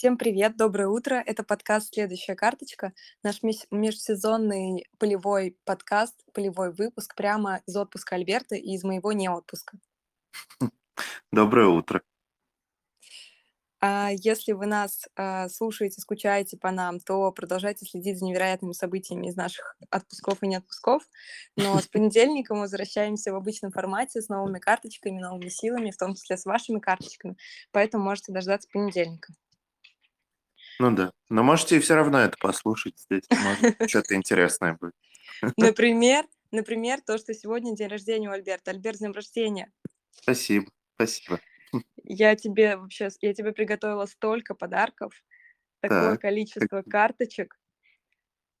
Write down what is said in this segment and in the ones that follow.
Всем привет, доброе утро. Это подкаст «Следующая карточка», наш межсезонный полевой подкаст, полевой выпуск прямо из отпуска Альберта и из моего неотпуска. Доброе утро. А если вы нас а, слушаете, скучаете по нам, то продолжайте следить за невероятными событиями из наших отпусков и не отпусков. Но с понедельника мы возвращаемся в обычном формате с новыми карточками, новыми силами, в том числе с вашими карточками. Поэтому можете дождаться понедельника. Ну да. Но можете все равно это послушать здесь. Может, что-то интересное будет. Например, например, то, что сегодня день рождения у Альберта. Альберт, с днем рождения. Спасибо, спасибо. Я тебе вообще, я тебе приготовила столько подарков, такое Так, количество карточек.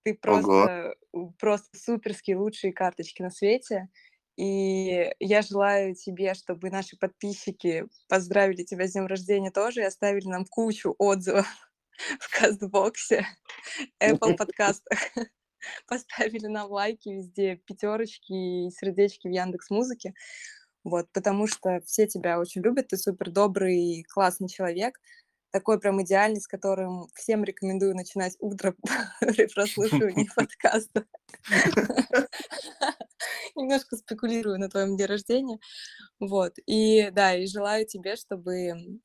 Ты Ого. просто, у- просто суперские лучшие карточки на свете. И я желаю тебе, чтобы наши подписчики поздравили тебя с днем рождения тоже и оставили нам кучу отзывов в Кастбоксе, Apple подкастах. Поставили нам лайки везде, пятерочки и сердечки в Яндекс Музыке. Вот, потому что все тебя очень любят, ты супер добрый, классный человек, такой прям идеальный, с которым всем рекомендую начинать утро при прослушивании подкаста. Немножко спекулирую на твоем дне рождения. Вот, и да, и желаю тебе, чтобы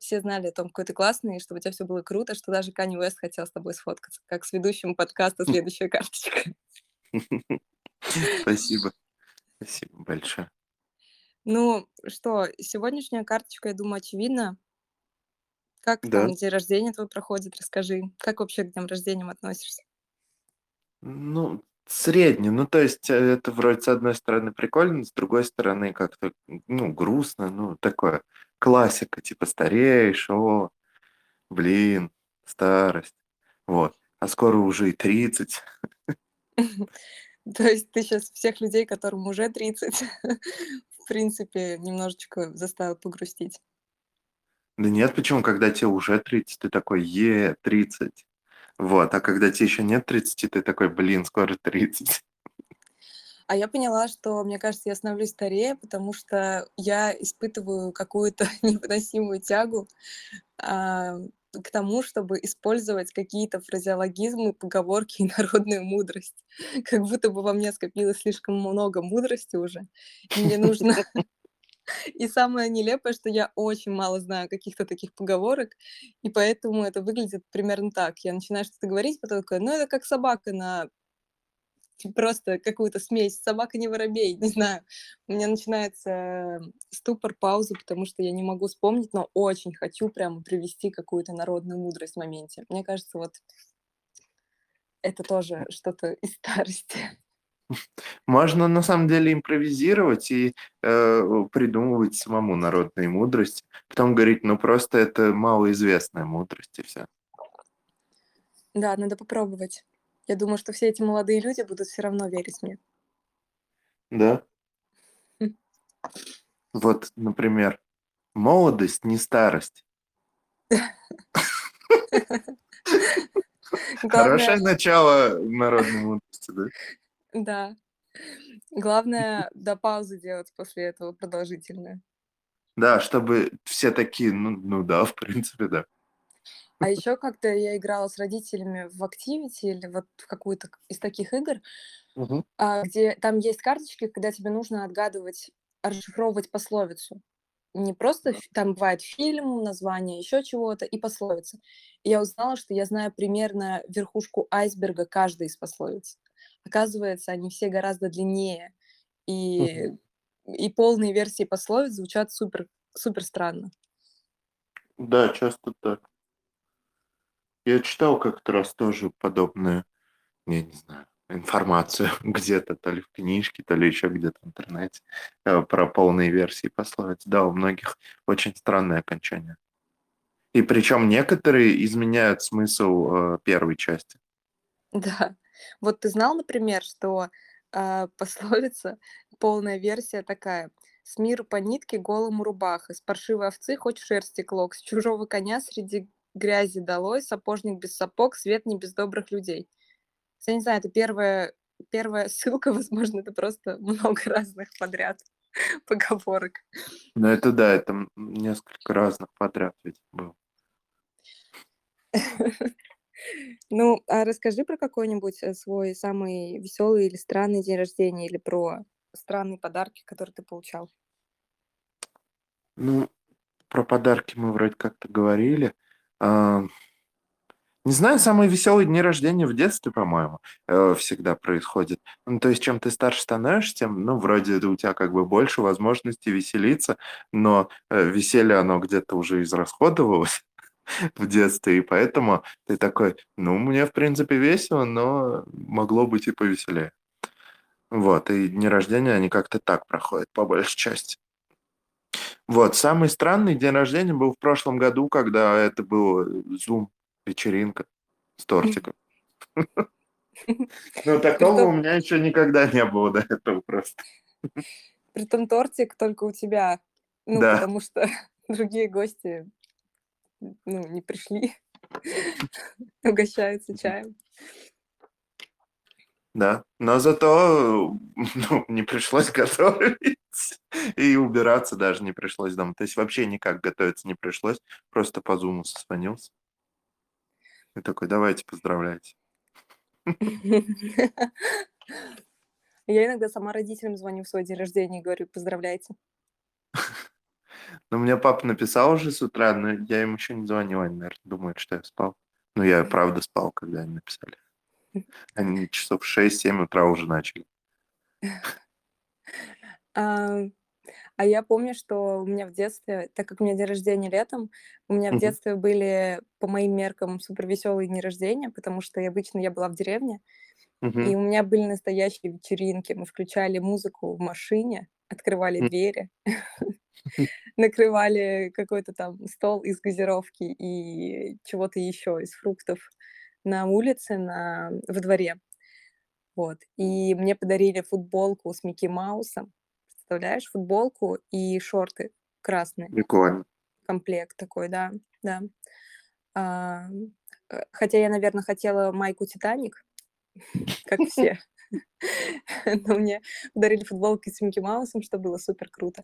все знали о том, какой ты классный, чтобы у тебя все было круто, что даже Канни Уэст хотел с тобой сфоткаться, как с ведущим подкаста «Следующая карточка». Спасибо. Спасибо большое. Ну что, сегодняшняя карточка, я думаю, очевидна. Как Да. там день рождения твой проходит? Расскажи. Как вообще к дням рождения относишься? Ну, средний. Ну, то есть э, это вроде с одной стороны прикольно, с другой стороны как-то, ну, грустно, ну, такое. Классика, типа стареешь, о, блин, старость. Вот. А скоро уже и 30. То есть ты сейчас всех людей, которым уже 30, в принципе, немножечко заставил погрустить. Да нет, почему? Когда тебе уже 30, ты такой, е, 30. Вот. А когда тебе еще нет 30, ты такой, блин, скоро 30. А я поняла, что, мне кажется, я становлюсь старее, потому что я испытываю какую-то невыносимую тягу а, к тому, чтобы использовать какие-то фразеологизмы, поговорки и народную мудрость. Как будто бы во мне скопилось слишком много мудрости уже. И мне нужно... И самое нелепое, что я очень мало знаю каких-то таких поговорок, и поэтому это выглядит примерно так. Я начинаю что-то говорить, потом такая, ну это как собака на просто какую-то смесь. Собака не воробей, не знаю. У меня начинается ступор, пауза, потому что я не могу вспомнить, но очень хочу прямо привести какую-то народную мудрость в моменте. Мне кажется, вот это тоже что-то из старости. Можно на самом деле импровизировать и э, придумывать самому народные мудрости. Потом говорить, ну просто это малоизвестная мудрость и все. Да, надо попробовать. Я думаю, что все эти молодые люди будут все равно верить мне. Да. Вот, например, молодость не старость. Хорошее начало народной мудрости, да? да, главное до паузы делать после этого продолжительную. Да, чтобы все такие, ну, ну да, в принципе, да. А еще как-то я играла с родителями в Activity или вот в какую-то из таких игр, а, где там есть карточки, когда тебе нужно отгадывать, расшифровывать пословицу. Не просто там бывает фильм, название, еще чего-то и пословица. И я узнала, что я знаю примерно верхушку айсберга каждой из пословиц. Оказывается, они все гораздо длиннее. И, Мгм. и полные версии пословиц звучат супер, супер странно. Да, часто так. Я читал как-то раз тоже подобную, я не знаю, информацию где-то, то ли в книжке, то ли еще где-то в интернете, э, про полные версии пословиц. Да, у многих очень странное окончание. И причем некоторые изменяют смысл э, первой части. Да. Вот ты знал, например, что а, пословица, полная версия такая. С миру по нитке голому рубаха, с паршивой овцы хоть шерсти клок, с чужого коня среди грязи долой, сапожник без сапог, свет не без добрых людей. Я не знаю, это первая, первая ссылка, возможно, это просто много разных подряд поговорок. Но это да, это несколько разных подряд ведь было. Ну, а расскажи про какой-нибудь, э, свой самый веселый или странный день рождения, или про странные подарки, которые ты получал. Ну, про подарки мы вроде как-то говорили. Не знаю, самые веселые дни рождения в детстве, по-моему, э, всегда происходят. Ну, то есть, чем ты старше становишься, тем, ну, вроде у тебя как бы больше возможностей веселиться, но э, веселье, оно где-то уже израсходовалось в детстве, и поэтому ты такой, ну, мне, в принципе, весело, но могло быть и повеселее. Вот, и дни рождения, они как-то так проходят, по большей части. Вот, самый странный день рождения был в прошлом году, когда это был Zoom вечеринка с тортиком. Ну, такого у меня еще никогда не было до этого просто. Притом тортик только у тебя. Ну, Да. потому что другие гости, ну, не пришли, угощаются чаем. Да, но зато ну, не пришлось готовить и убираться даже не пришлось дома. То есть вообще никак готовиться не пришлось, просто по зуму созвонился. И такой, давайте поздравляйте. Я иногда сама родителям звоню в свой день рождения и говорю: "Поздравляйте". Ну, мне папа написал уже с утра, но я им еще не звонил, они, наверное, думают, что я спал. Ну, я правда спал, когда они написали. Они часов в 6-7 утра уже начали. А, а я помню, что у меня в детстве, так как у меня день рождения летом, у меня в детстве были, по моим меркам, супер веселые дни рождения, потому что я обычно я была в деревне, и у меня были настоящие вечеринки. Мы включали музыку в машине, открывали двери, накрывали какой-то там стол из газировки и чего-то еще, из фруктов на улице, на во дворе. Вот. И мне подарили футболку с Микки Маусом. Представляешь, футболку и шорты красные. Прикольно. Комплект такой, да, да. А, э, хотя я, наверно, хотела майку "Титаник", как все. Но мне подарили футболку с Микки Маусом, что было супер круто.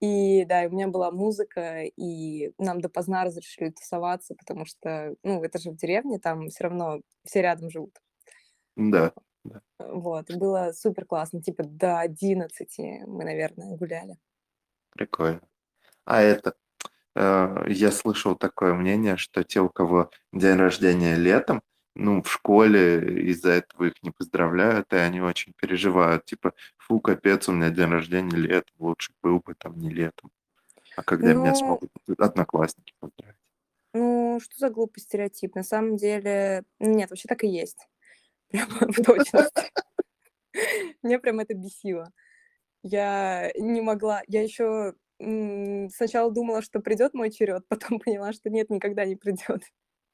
И да, и у меня была музыка, и нам допоздна разрешили тусоваться, потому что, ну, это же в деревне, там все равно все рядом живут. Да, да. Вот, было супер классно. Типа до 11 мы, наверное, гуляли. Прикольно. А это, э, я слышал такое мнение, что те, у кого день рождения летом, ну, в школе из-за этого их не поздравляют, и они очень переживают. Типа: "Фу, капец, у меня день рождения летом, лучше был бы там не летом. А когда меня Ну смогут одноклассники поздравить?" Ну, что за глупый стереотип? На самом деле, нет, вообще так и есть. Прямо в точности. Меня прям это бесило. Я не могла я еще, сначала думала, что придет мой черед, потом поняла, что нет, никогда не придет.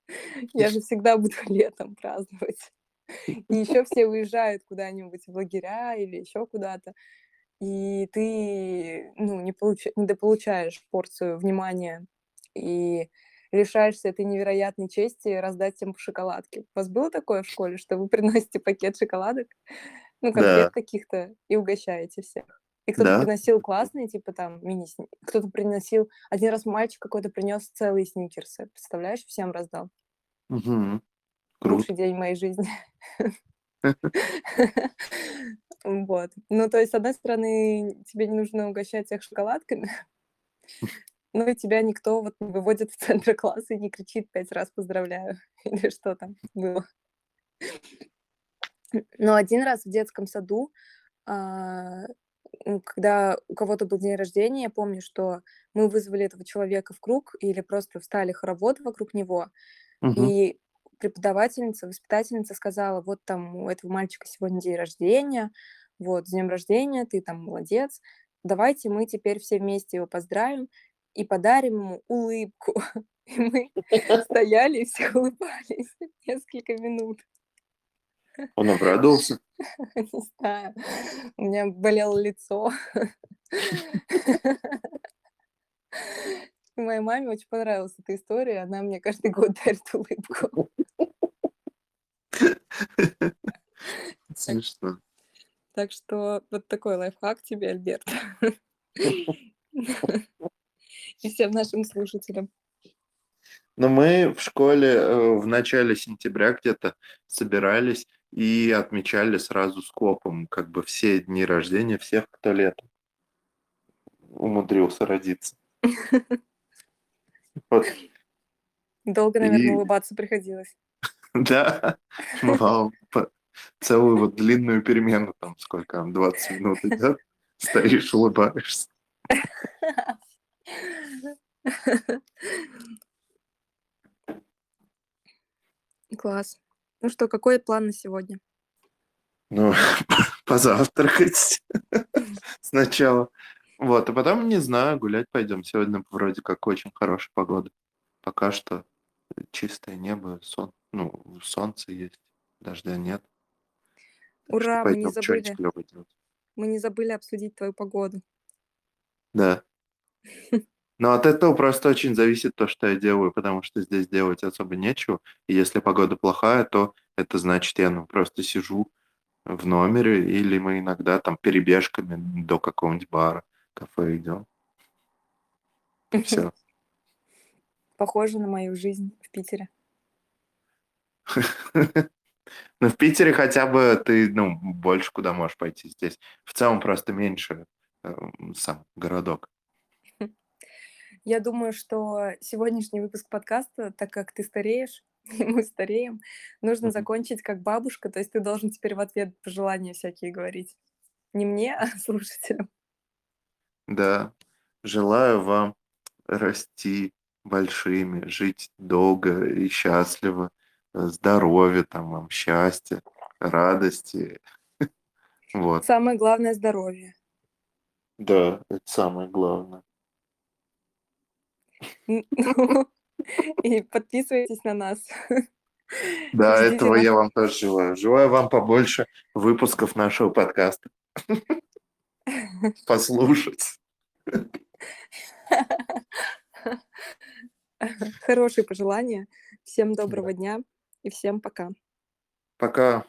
Я же всегда буду летом праздновать. И еще все уезжают куда-нибудь в лагеря или еще куда-то, и ты, ну, не получа недополучаешь порцию внимания и лишаешься этой невероятной чести раздать всем по шоколадке. У вас было такое в школе, что вы приносите пакет шоколадок, ну, конфет Да. каких-то и угощаете всех? И кто-то Да. приносил классные, типа там мини-сни кто-то приносил один раз мальчик какой-то принес целые сникерсы. Представляешь, всем раздал. Мгм. Круто. Лучший день моей жизни. Вот. Ну, то есть, с одной стороны, тебе не нужно угощать всех шоколадками, но и тебя никто вот не выводит в центр класса и не кричит 5 раз "поздравляю" или что там было. Но один раз в детском саду, а, когда у кого-то был день рождения, я помню, что мы вызвали этого человека в круг или просто встали хоровод вокруг него, Мгм. и преподавательница, воспитательница сказала: "Вот там у этого мальчика сегодня день рождения, вот, с днем рождения, ты там молодец. Давайте мы теперь все вместе его поздравим и подарим ему улыбку". И мы стояли и все улыбались несколько минут. Он обрадовался? Не знаю, у меня болело лицо. Моей маме очень понравилась эта история, она мне каждый год дарит улыбку. Смешно. так что вот такой лайфхак тебе, Альберт. И всем нашим слушателям. Но мы в школе э, в начале сентября где-то собирались и отмечали сразу скопом как бы все дни рождения всех, кто летом умудрился родиться. Вот. Долго, наверное, И- улыбаться приходилось. Да, по- целую вот длинную перемену, там сколько там, 20 минут идет, стоишь, улыбаешься. Класс. Что, какой план на сегодня? Ну, позавтракать сначала. Вот, а потом, не знаю, гулять пойдем. Сегодня вроде как очень хорошая погода. Пока что чистое небо, сон, ну, солнце есть, дождя нет. Ура, мы не забыли. Мы не забыли обсудить твою погоду. Да. Но от этого просто очень зависит то, что я делаю, потому что здесь делать особо нечего. И если погода плохая, то это значит, я ну, просто сижу в номере, или мы иногда там перебежками до какого-нибудь бара, кафе идем. Все. Похоже на мою жизнь в Питере. Но в Питере хотя бы ты, ну, больше куда можешь пойти здесь. В целом просто меньше э, сам городок. Я думаю, что сегодняшний выпуск подкаста, так как ты стареешь, и мы стареем, нужно закончить как бабушка, то есть ты должен теперь в ответ пожелания всякие говорить. Не мне, а слушателям. Да. Желаю вам расти большими, жить долго и счастливо, э, здоровья там вам, счастья, радости. Вот. Самое главное — здоровье. Да, это самое главное. И подписывайтесь на нас. Да, Ждите этого нас. я вам тоже желаю. Желаю вам побольше выпусков нашего подкаста. Послушать. Хорошие пожелания. Всем доброго дня и всем пока. Пока.